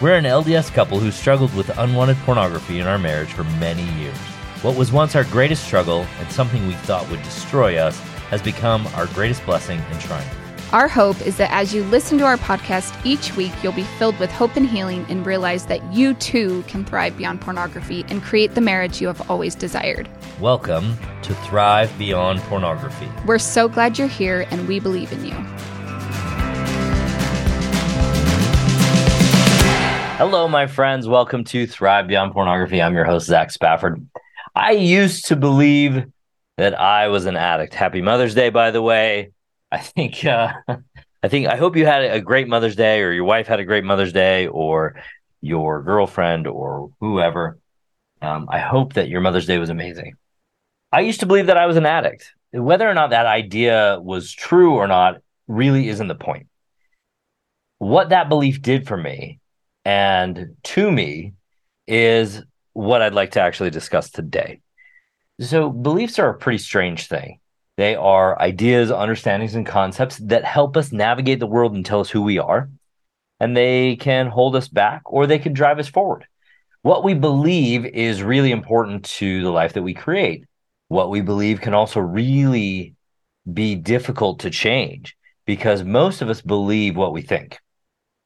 We're an LDS couple who struggled with unwanted pornography in our marriage for many years. What was once our greatest struggle and something we thought would destroy us has become our greatest blessing and triumph. Our hope is that as you listen to our podcast each week, you'll be filled with hope and healing and realize that you too can thrive beyond pornography and create the marriage you have always desired. Welcome to Thrive Beyond Pornography. We're so glad you're here and we believe in you. Hello, my friends. Welcome to Thrive Beyond Pornography. I'm your host, Zach Spafford. I used to believe that I was an addict. Happy Mother's Day, by the way. I think, uh, I think, I hope you had a great Mother's Day, or your wife had a great Mother's Day, or your girlfriend, or whoever. Um, I hope that your Mother's Day was amazing. I used to believe that I was an addict. Whether or not that idea was true or not really isn't the point. What that belief did for me and to me is what I'd like to actually discuss today. So, beliefs are a pretty strange thing. They are ideas, understandings, and concepts that help us navigate the world and tell us who we are. And they can hold us back or they can drive us forward. What we believe is really important to the life that we create. What we believe can also really be difficult to change because most of us believe what we think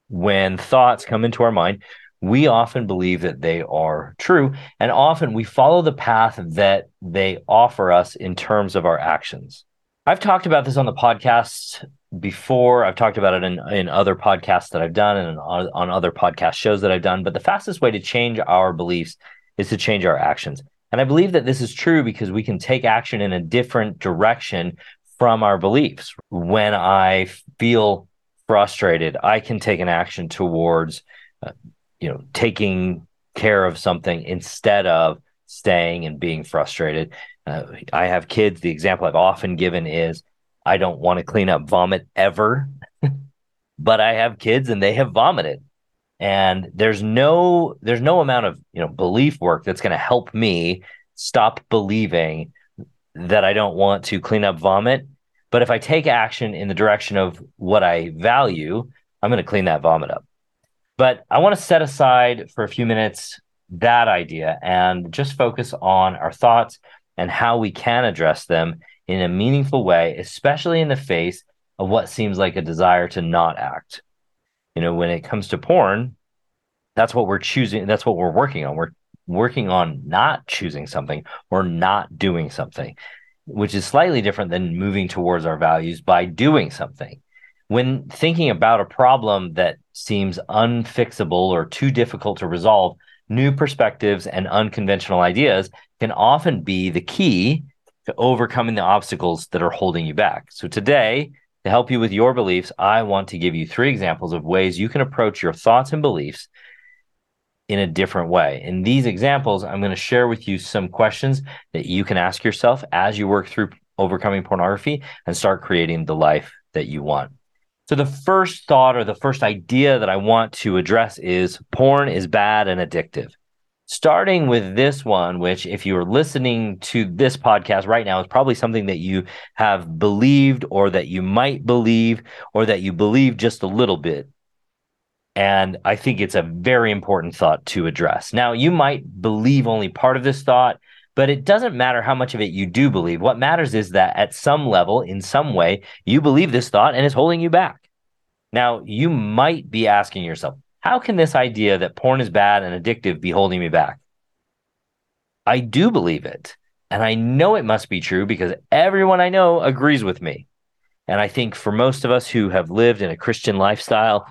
when thoughts come into our mind, we often believe that they are true. And often we follow the path that they offer us in terms of our actions. I've talked about this on the podcast before. I've talked about it in, in other podcasts that I've done and on, on other podcast shows that I've done. But the fastest way to change our beliefs is to change our actions. And I believe that this is true because we can take action in a different direction from our beliefs. When I feel frustrated, I can take an action towards, uh, you know, taking care of something instead of staying and being frustrated. Uh, I have kids. The example I've often given is I don't want to clean up vomit ever, but I have kids and they have vomited. And there's no there's no amount of you know belief work that's going to help me stop believing that I don't want to clean up vomit but if I take action in the direction of what I value, I'm going to clean that vomit up. But I want to set aside for a few minutes that idea and just focus on our thoughts and how we can address them in a meaningful way, especially in the face of what seems like a desire to not act. You know, when it comes to porn, that's what we're choosing, that's what we're working on. We're working on not choosing something or not doing something which is slightly different than moving towards our values by doing something. When thinking about a problem that seems unfixable or too difficult to resolve, new perspectives and unconventional ideas can often be the key to overcoming the obstacles that are holding you back. So, today, to help you with your beliefs, I want to give you three examples of ways you can approach your thoughts and beliefs in a different way. In these examples, I'm going to share with you some questions that you can ask yourself as you work through overcoming pornography and start creating the life that you want. So, the first thought or the first idea that I want to address is porn is bad and addictive. Starting with this one, which, if you're listening to this podcast right now, is probably something that you have believed or that you might believe or that you believe just a little bit and I think it's a very important thought to address. Now, you might believe only part of this thought, but it doesn't matter how much of it you do believe. What matters is that at some level, in some way, you believe this thought and it's holding you back. Now, you might be asking yourself, how can this idea that porn is bad and addictive be holding me back? I do believe it. And I know it must be true because everyone I know agrees with me. And I think for most of us who have lived in a Christian lifestyle,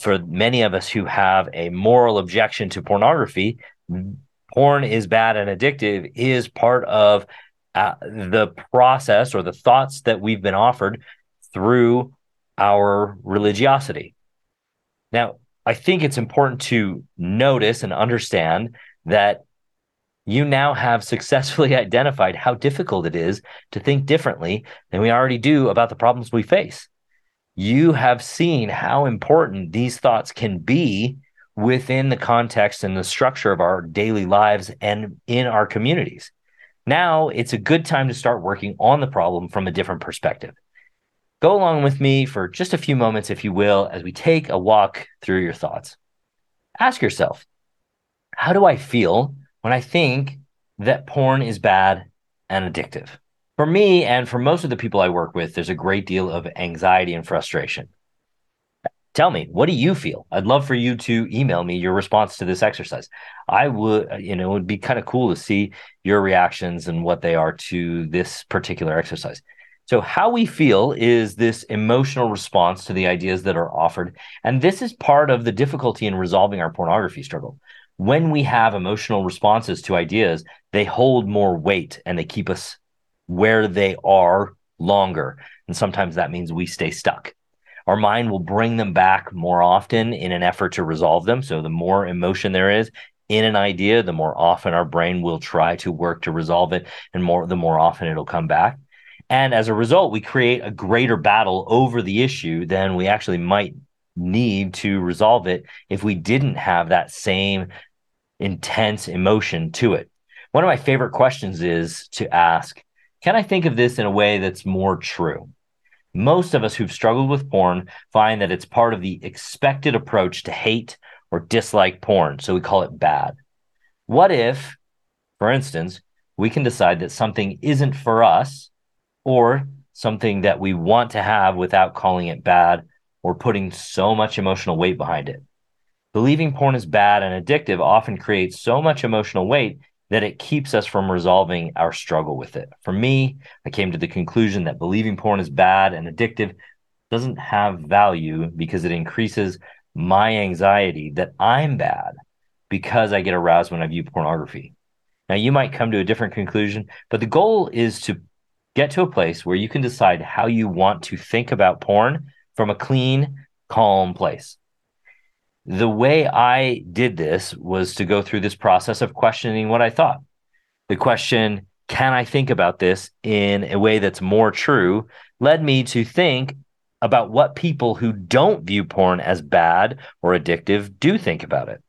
for many of us who have a moral objection to pornography, porn is bad and addictive is part of uh, the process or the thoughts that we've been offered through our religiosity. Now, I think it's important to notice and understand that you now have successfully identified how difficult it is to think differently than we already do about the problems we face. You have seen how important these thoughts can be within the context and the structure of our daily lives and in our communities. Now it's a good time to start working on the problem from a different perspective. Go along with me for just a few moments, if you will, as we take a walk through your thoughts. Ask yourself, how do I feel when I think that porn is bad and addictive? For me, and for most of the people I work with, there's a great deal of anxiety and frustration. Tell me, what do you feel? I'd love for you to email me your response to this exercise. I would, uh, you know, it would be kind of cool to see your reactions and what they are to this particular exercise. So, how we feel is this emotional response to the ideas that are offered. And this is part of the difficulty in resolving our pornography struggle. When we have emotional responses to ideas, they hold more weight and they keep us where they are longer. And sometimes that means we stay stuck. Our mind will bring them back more often in an effort to resolve them. So, the more emotion there is in an idea, the more often our brain will try to work to resolve it, and more the more often it'll come back. And as a result, we create a greater battle over the issue than we actually might need to resolve it if we didn't have that same intense emotion to it. One of my favorite questions is to ask Can I think of this in a way that's more true? Most of us who've struggled with porn find that it's part of the expected approach to hate or dislike porn. So we call it bad. What if, for instance, we can decide that something isn't for us or something that we want to have without calling it bad or putting so much emotional weight behind it. Believing porn is bad and addictive often creates so much emotional weight that it keeps us from resolving our struggle with it. For me, I came to the conclusion that believing porn is bad and addictive doesn't have value because it increases my anxiety that I'm bad because I get aroused when I view pornography. Now, you might come to a different conclusion, but the goal is to get to a place where you can decide how you want to think about porn from a clean, calm place. The way I did this was to go through this process of questioning what I thought. The question, can I think about this in a way that's more true, led me to think about what people who don't view porn as bad or addictive do think about it.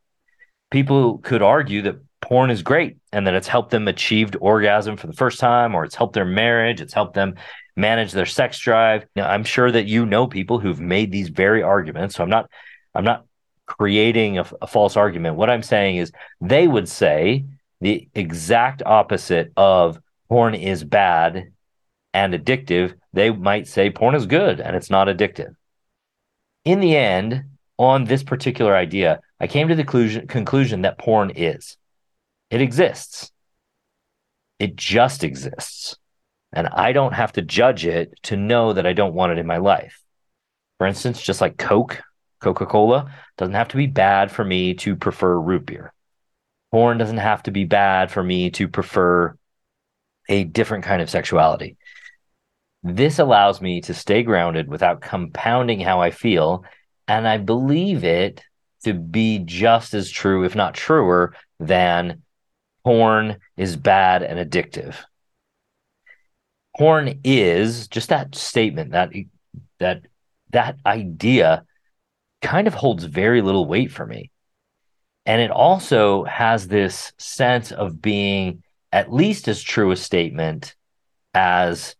People could argue that porn is great and that it's helped them achieve orgasm for the first time or it's helped their marriage it's helped them manage their sex drive now, i'm sure that you know people who've made these very arguments so i'm not i'm not creating a, a false argument what i'm saying is they would say the exact opposite of porn is bad and addictive they might say porn is good and it's not addictive in the end on this particular idea i came to the conclusion, conclusion that porn is it exists. It just exists. And I don't have to judge it to know that I don't want it in my life. For instance, just like Coke, Coca Cola doesn't have to be bad for me to prefer root beer. Porn doesn't have to be bad for me to prefer a different kind of sexuality. This allows me to stay grounded without compounding how I feel. And I believe it to be just as true, if not truer, than porn is bad and addictive. Porn is just that statement, that that that idea kind of holds very little weight for me. And it also has this sense of being at least as true a statement as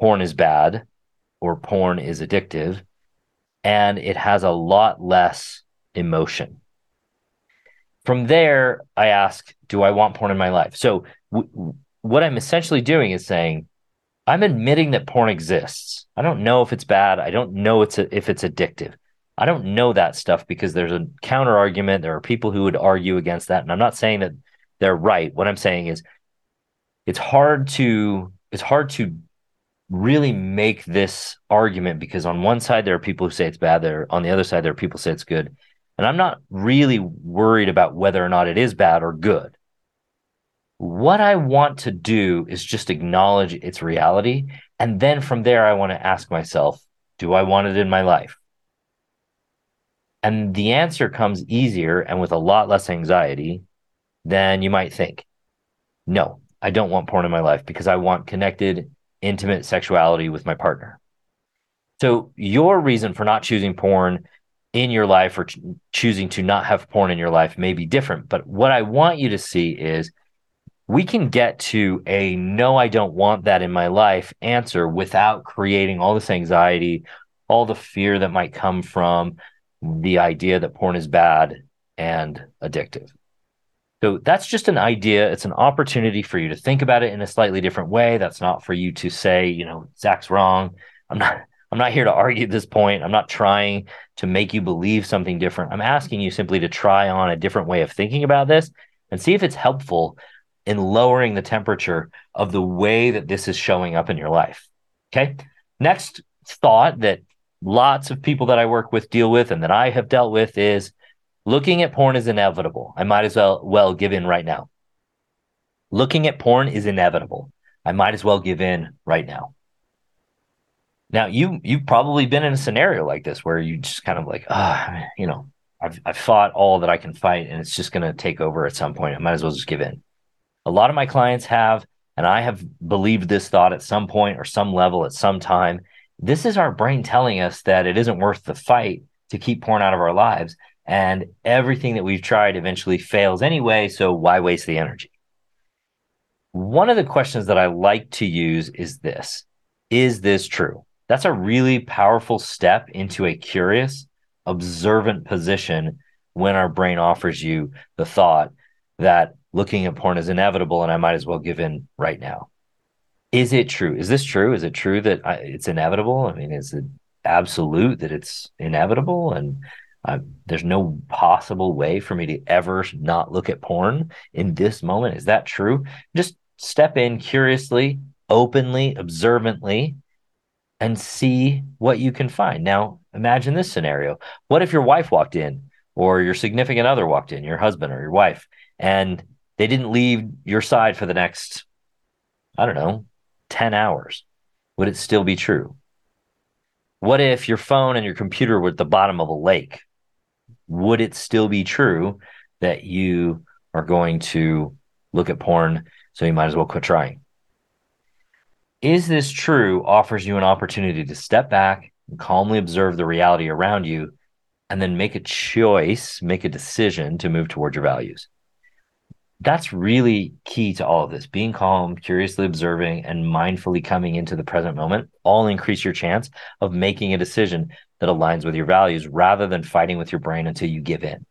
porn is bad or porn is addictive. And it has a lot less emotion. From there, I ask, do I want porn in my life? So, w- what I'm essentially doing is saying, I'm admitting that porn exists. I don't know if it's bad. I don't know it's a, if it's addictive. I don't know that stuff because there's a counter argument. There are people who would argue against that, and I'm not saying that they're right. What I'm saying is, it's hard to it's hard to really make this argument because on one side there are people who say it's bad. There on the other side there are people who say it's good. And I'm not really worried about whether or not it is bad or good. What I want to do is just acknowledge its reality. And then from there, I want to ask myself, do I want it in my life? And the answer comes easier and with a lot less anxiety than you might think. No, I don't want porn in my life because I want connected, intimate sexuality with my partner. So, your reason for not choosing porn in your life or ch- choosing to not have porn in your life may be different. But what I want you to see is we can get to a no, I don't want that in my life answer without creating all this anxiety, all the fear that might come from the idea that porn is bad and addictive. So that's just an idea. It's an opportunity for you to think about it in a slightly different way. That's not for you to say, you know, Zach's wrong. I'm not I'm not here to argue this point. I'm not trying to make you believe something different. I'm asking you simply to try on a different way of thinking about this and see if it's helpful in lowering the temperature of the way that this is showing up in your life. Okay. Next thought that lots of people that I work with deal with and that I have dealt with is looking at porn is inevitable. I might as well well give in right now. Looking at porn is inevitable. I might as well give in right now. Now you you've probably been in a scenario like this where you just kind of like, ah, you know, I've I've fought all that I can fight and it's just gonna take over at some point. I might as well just give in. A lot of my clients have, and I have believed this thought at some point or some level at some time. This is our brain telling us that it isn't worth the fight to keep porn out of our lives. And everything that we've tried eventually fails anyway. So why waste the energy? One of the questions that I like to use is this Is this true? That's a really powerful step into a curious, observant position when our brain offers you the thought that looking at porn is inevitable and I might as well give in right now. Is it true? Is this true? Is it true that I, it's inevitable? I mean, is it absolute that it's inevitable and there's no possible way for me to ever not look at porn in this moment? Is that true? Just step in curiously, openly, observantly, and see what you can find. Now, imagine this scenario. What if your wife walked in or your significant other walked in, your husband or your wife, and they didn't leave your side for the next, I don't know, 10 hours? Would it still be true? What if your phone and your computer were at the bottom of a lake? Would it still be true that you are going to look at porn so you might as well quit trying? is this true offers you an opportunity to step back and calmly observe the reality around you and then make a choice, make a decision to move towards your values. That's really key to all of this. Being calm, curiously observing, and mindfully coming into the present moment all increase your chance of making a decision that aligns with your values rather than fighting with your brain until you give in.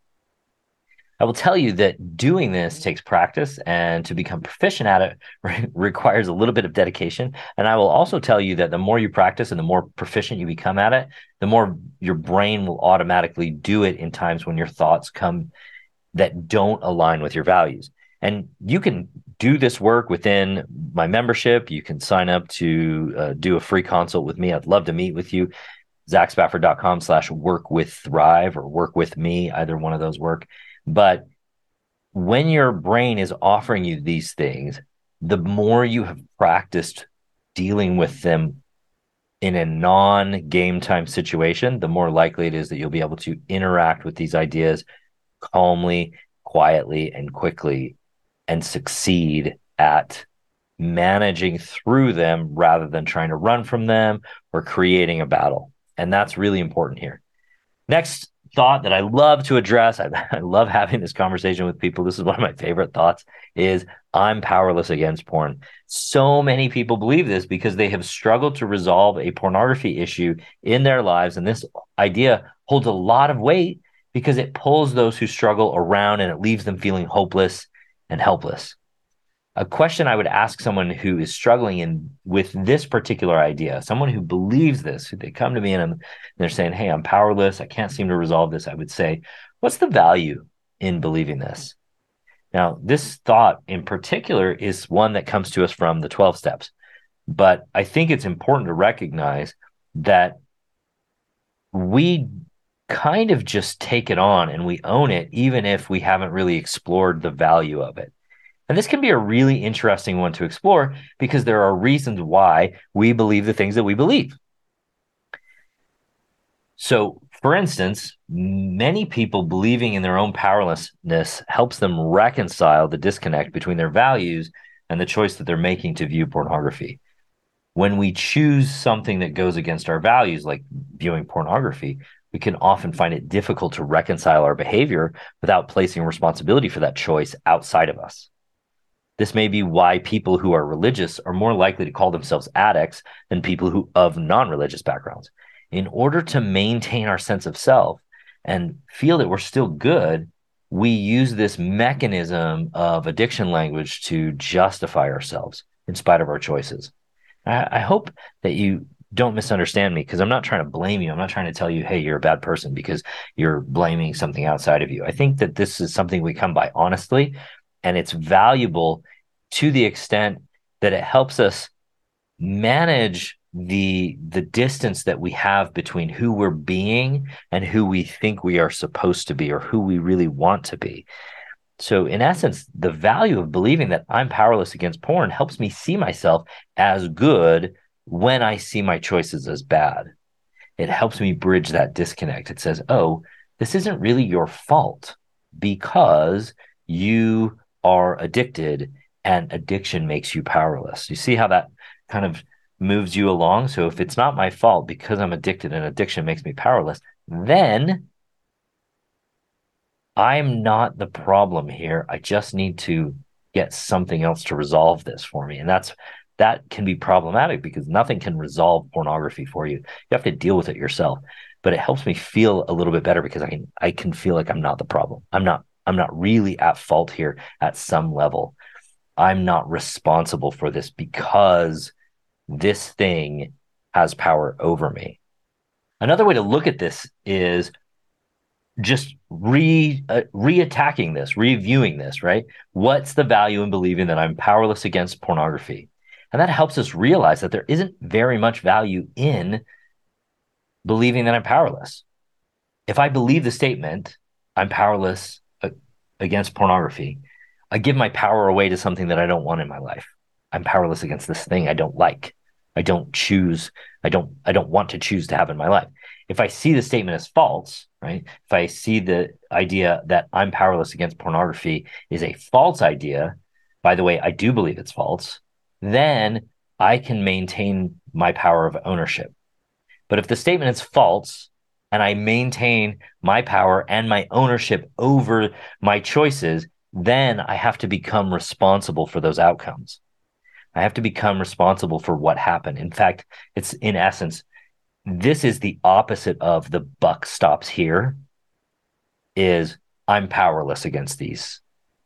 I will tell you that doing this takes practice and to become proficient at it re- requires a little bit of dedication. And I will also tell you that the more you practice and the more proficient you become at it, the more your brain will automatically do it in times when your thoughts come that don't align with your values. And you can do this work within my membership. You can sign up to uh, do a free consult with me. I'd love to meet with you. ZachSpafford.com slash work with thrive or work with me. Either one of those work. But when your brain is offering you these things, the more you have practiced dealing with them in a non game time situation, the more likely it is that you'll be able to interact with these ideas calmly, quietly, and quickly and succeed at managing through them rather than trying to run from them or creating a battle. And that's really important here. Next thought that I love to address. I, I, love having this conversation with people. This is one of my favorite thoughts is I'm powerless against porn. So many people believe this because they have struggled to resolve a pornography issue in their lives. And this idea holds a lot of weight because it pulls those who struggle around and it leaves them feeling hopeless and helpless a question I would ask someone who is struggling in with this particular idea, someone who believes this, who they come to me and they're saying, "Hey, I'm powerless. I can't seem to resolve this." I would say, "What's the value in believing this?" Now, this thought in particular is one that comes to us from the 12 steps. But I think it's important to recognize that we kind of just take it on and we own it, even if we haven't really explored the value of it. And this can be a really interesting one to explore because there are reasons why we believe the things that we believe. So, For instance, many people believing in their own powerlessness helps them reconcile the disconnect between their values and the choice that they're making to view pornography. When we choose something that goes against our values, like viewing pornography, we can often find it difficult to reconcile our behavior without placing responsibility for that choice outside of us. This may be why people who are religious are more likely to call themselves addicts than people who of non-religious backgrounds. In order to maintain our sense of self and feel that we're still good, we use this mechanism of addiction language to justify ourselves in spite of our choices. I, I hope that you don't misunderstand me because I'm not trying to blame you. I'm not trying to tell you, hey, you're a bad person because you're blaming something outside of you. I think that this is something we come by honestly, and it's valuable to the extent that it helps us manage the the distance that we have between who we're being and who we think we are supposed to be or who we really want to be. So in essence, the value of believing that I'm powerless against porn helps me see myself as good when I see my choices as bad. It helps me bridge that disconnect. It says, "Oh, this isn't really your fault because you are addicted and addiction makes you powerless." You see how that kind of moves you along. So if it's not my fault because I'm addicted and addiction makes me powerless, then I'm not the problem here. I just need to get something else to resolve this for me. And that's that can be problematic because nothing can resolve pornography for you. You have to deal with it yourself. But it helps me feel a little bit better because I can I can feel like I'm not the problem. I'm not I'm not really at fault here at some level. I'm not responsible for this because this thing has power over me. Another way to look at this is just re uh, re-attacking this, reviewing this, right? What's the value in believing that I'm powerless against pornography? And that helps us realize that there isn't very much value in believing that I'm powerless. If I believe the statement, I'm powerless against pornography, I give my power away to something that I don't want in my life. I'm powerless against this thing I don't like. I don't choose, I don't, I don't want to choose to have in my life. If I see the statement as false, right? If I see the idea that I'm powerless against pornography is a false idea, by the way, I do believe it's false, then I can maintain my power of ownership. But if the statement is false and I maintain my power and my ownership over my choices, then I have to become responsible for those outcomes. I have to become responsible for what happened. In fact, it's in essence, this is the opposite of the buck stops here is I'm powerless against these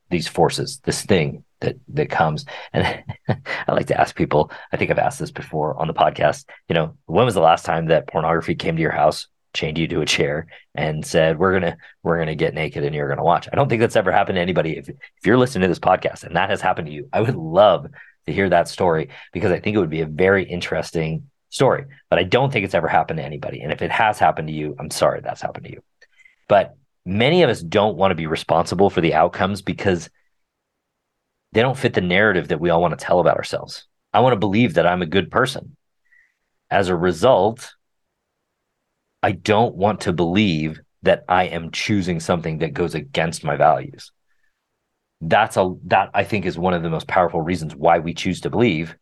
these forces, this thing that that comes. And I like to ask people, I think I've asked this before on the podcast, you know, when was the last time that pornography came to your house, chained you to a chair and said, We're gonna we're gonna get naked and you're gonna watch. I don't think that's ever happened to anybody. If if you're listening to this podcast and that has happened to you, I would love to hear that story because I think it would be a very interesting story. But I don't think it's ever happened to anybody. And if it has happened to you, I'm sorry that's happened to you. But many of us don't want to be responsible for the outcomes because they don't fit the narrative that we all want to tell about ourselves. I want to believe that I'm a good person. As a result, I don't want to believe that I am choosing something that goes against my values that's a that I think is one of the most powerful reasons why we choose to believe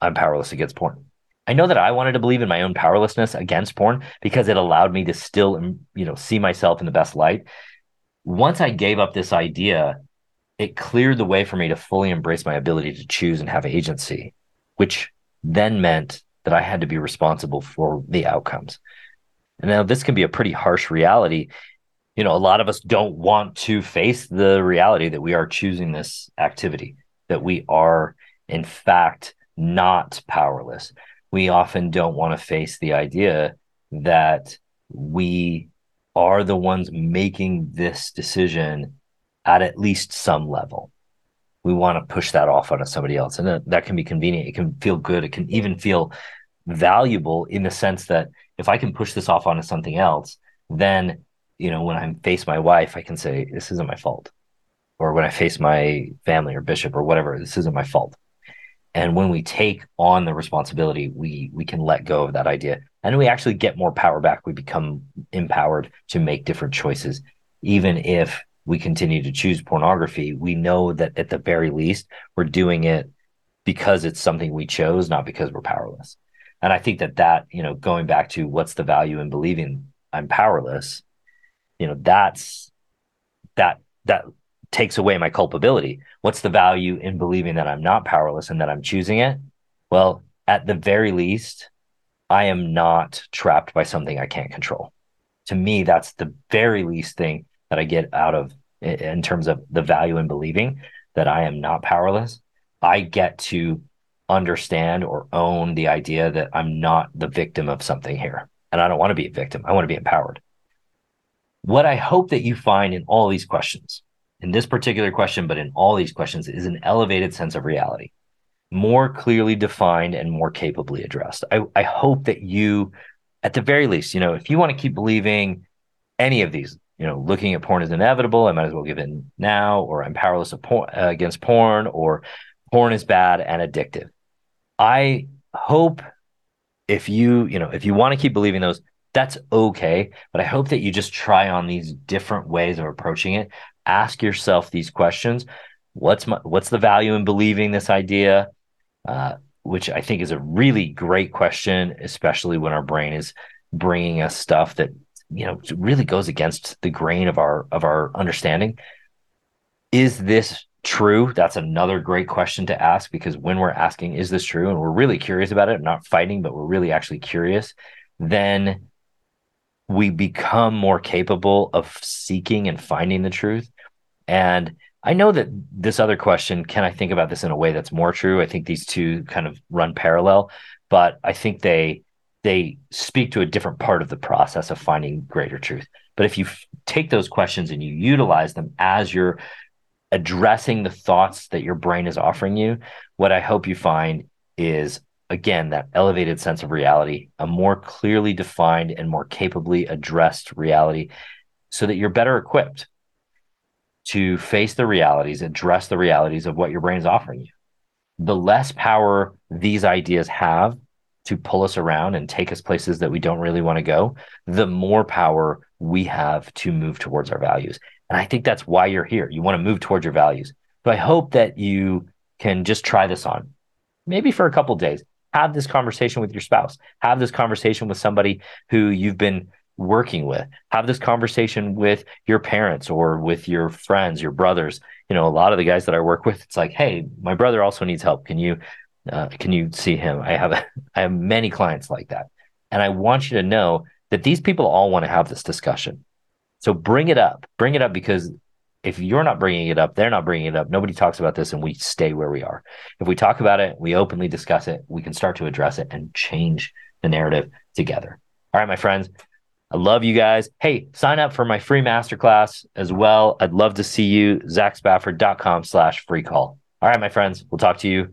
I'm powerless against porn. I know that I wanted to believe in my own powerlessness against porn because it allowed me to still you know see myself in the best light. Once I gave up this idea, it cleared the way for me to fully embrace my ability to choose and have agency, which then meant that I had to be responsible for the outcomes. And now this can be a pretty harsh reality you know, a lot of us don't want to face the reality that we are choosing this activity, that we are, in fact, not powerless. We often don't want to face the idea that we are the ones making this decision at at least some level. We want to push that off onto somebody else. And that, that can be convenient. It can feel good. It can even feel valuable in the sense that if I can push this off onto something else, then you know, when I face my wife, I can say, this isn't my fault. Or when I face my family or bishop or whatever, this isn't my fault. And when we take on the responsibility, we we can let go of that idea. and we actually get more power back. We become empowered to make different choices. Even if we continue to choose pornography, we know that at the very least, we're doing it because it's something we chose, not because we're powerless. And I think that that, you know, going back to what's the value in believing I'm powerless, you know, that's that that takes away my culpability. What's the value in believing that I'm not powerless and that I'm choosing it? Well, at the very least, I am not trapped by something I can't control. To me, that's the very least thing that I get out of in terms of the value in believing that I am not powerless. I get to understand or own the idea that I'm not the victim of something here. And I don't want to be a victim. I want to be empowered. What I hope that you find in all these questions, in this particular question, but in all these questions, is an elevated sense of reality, more clearly defined and more capably addressed. I, I hope that you, at the very least, you know, if you want to keep believing any of these, you know, looking at porn is inevitable, I might as well give in now, or I'm powerless por- uh, against porn, or porn is bad and addictive. I hope if you, you know, if you want to keep believing those, that's okay. But I hope that you just try on these different ways of approaching it. Ask yourself these questions. What's my, what's the value in believing this idea? Uh, which I think is a really great question, especially when our brain is bringing us stuff that you know really goes against the grain of our of our understanding. Is this true? That's another great question to ask because when we're asking, is this true? And we're really curious about it, not fighting, but we're really actually curious, then we become more capable of seeking and finding the truth. And I know that this other question, can I think about this in a way that's more true? I think these two kind of run parallel, but I think they they speak to a different part of the process of finding greater truth. But if you f- take those questions and you utilize them as you're addressing the thoughts that your brain is offering you, what I hope you find is again that elevated sense of reality, a more clearly defined and more capably addressed reality so that you're better equipped to face the realities, address the realities of what your brain is offering you. The less power these ideas have to pull us around and take us places that we don't really want to go, the more power we have to move towards our values. And I think that's why you're here. You want to move towards your values. So I hope that you can just try this on, maybe for a couple days have this conversation with your spouse have this conversation with somebody who you've been working with have this conversation with your parents or with your friends your brothers you know a lot of the guys that i work with it's like hey my brother also needs help can you uh, can you see him i have a, i have many clients like that and i want you to know that these people all want to have this discussion so bring it up bring it up because if you're not bringing it up, they're not bringing it up. Nobody talks about this, and we stay where we are. If we talk about it, we openly discuss it, we can start to address it and change the narrative together. All right, my friends, I love you guys. Hey, sign up for my free masterclass as well. I'd love to see you. ZachSpafford.com slash free call. All right, my friends, we'll talk to you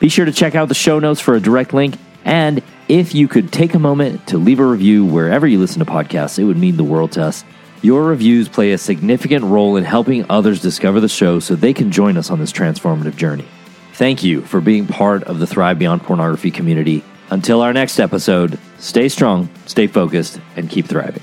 Be sure to check out the show notes for a direct link and if you could take a moment to leave a review wherever you listen to podcasts, it would mean the world to us. Your reviews play a significant role in helping others discover the show so they can join us on this transformative journey. Thank you for being part of the Thrive Beyond Pornography community. Until our next episode, stay strong, stay focused, and keep thriving.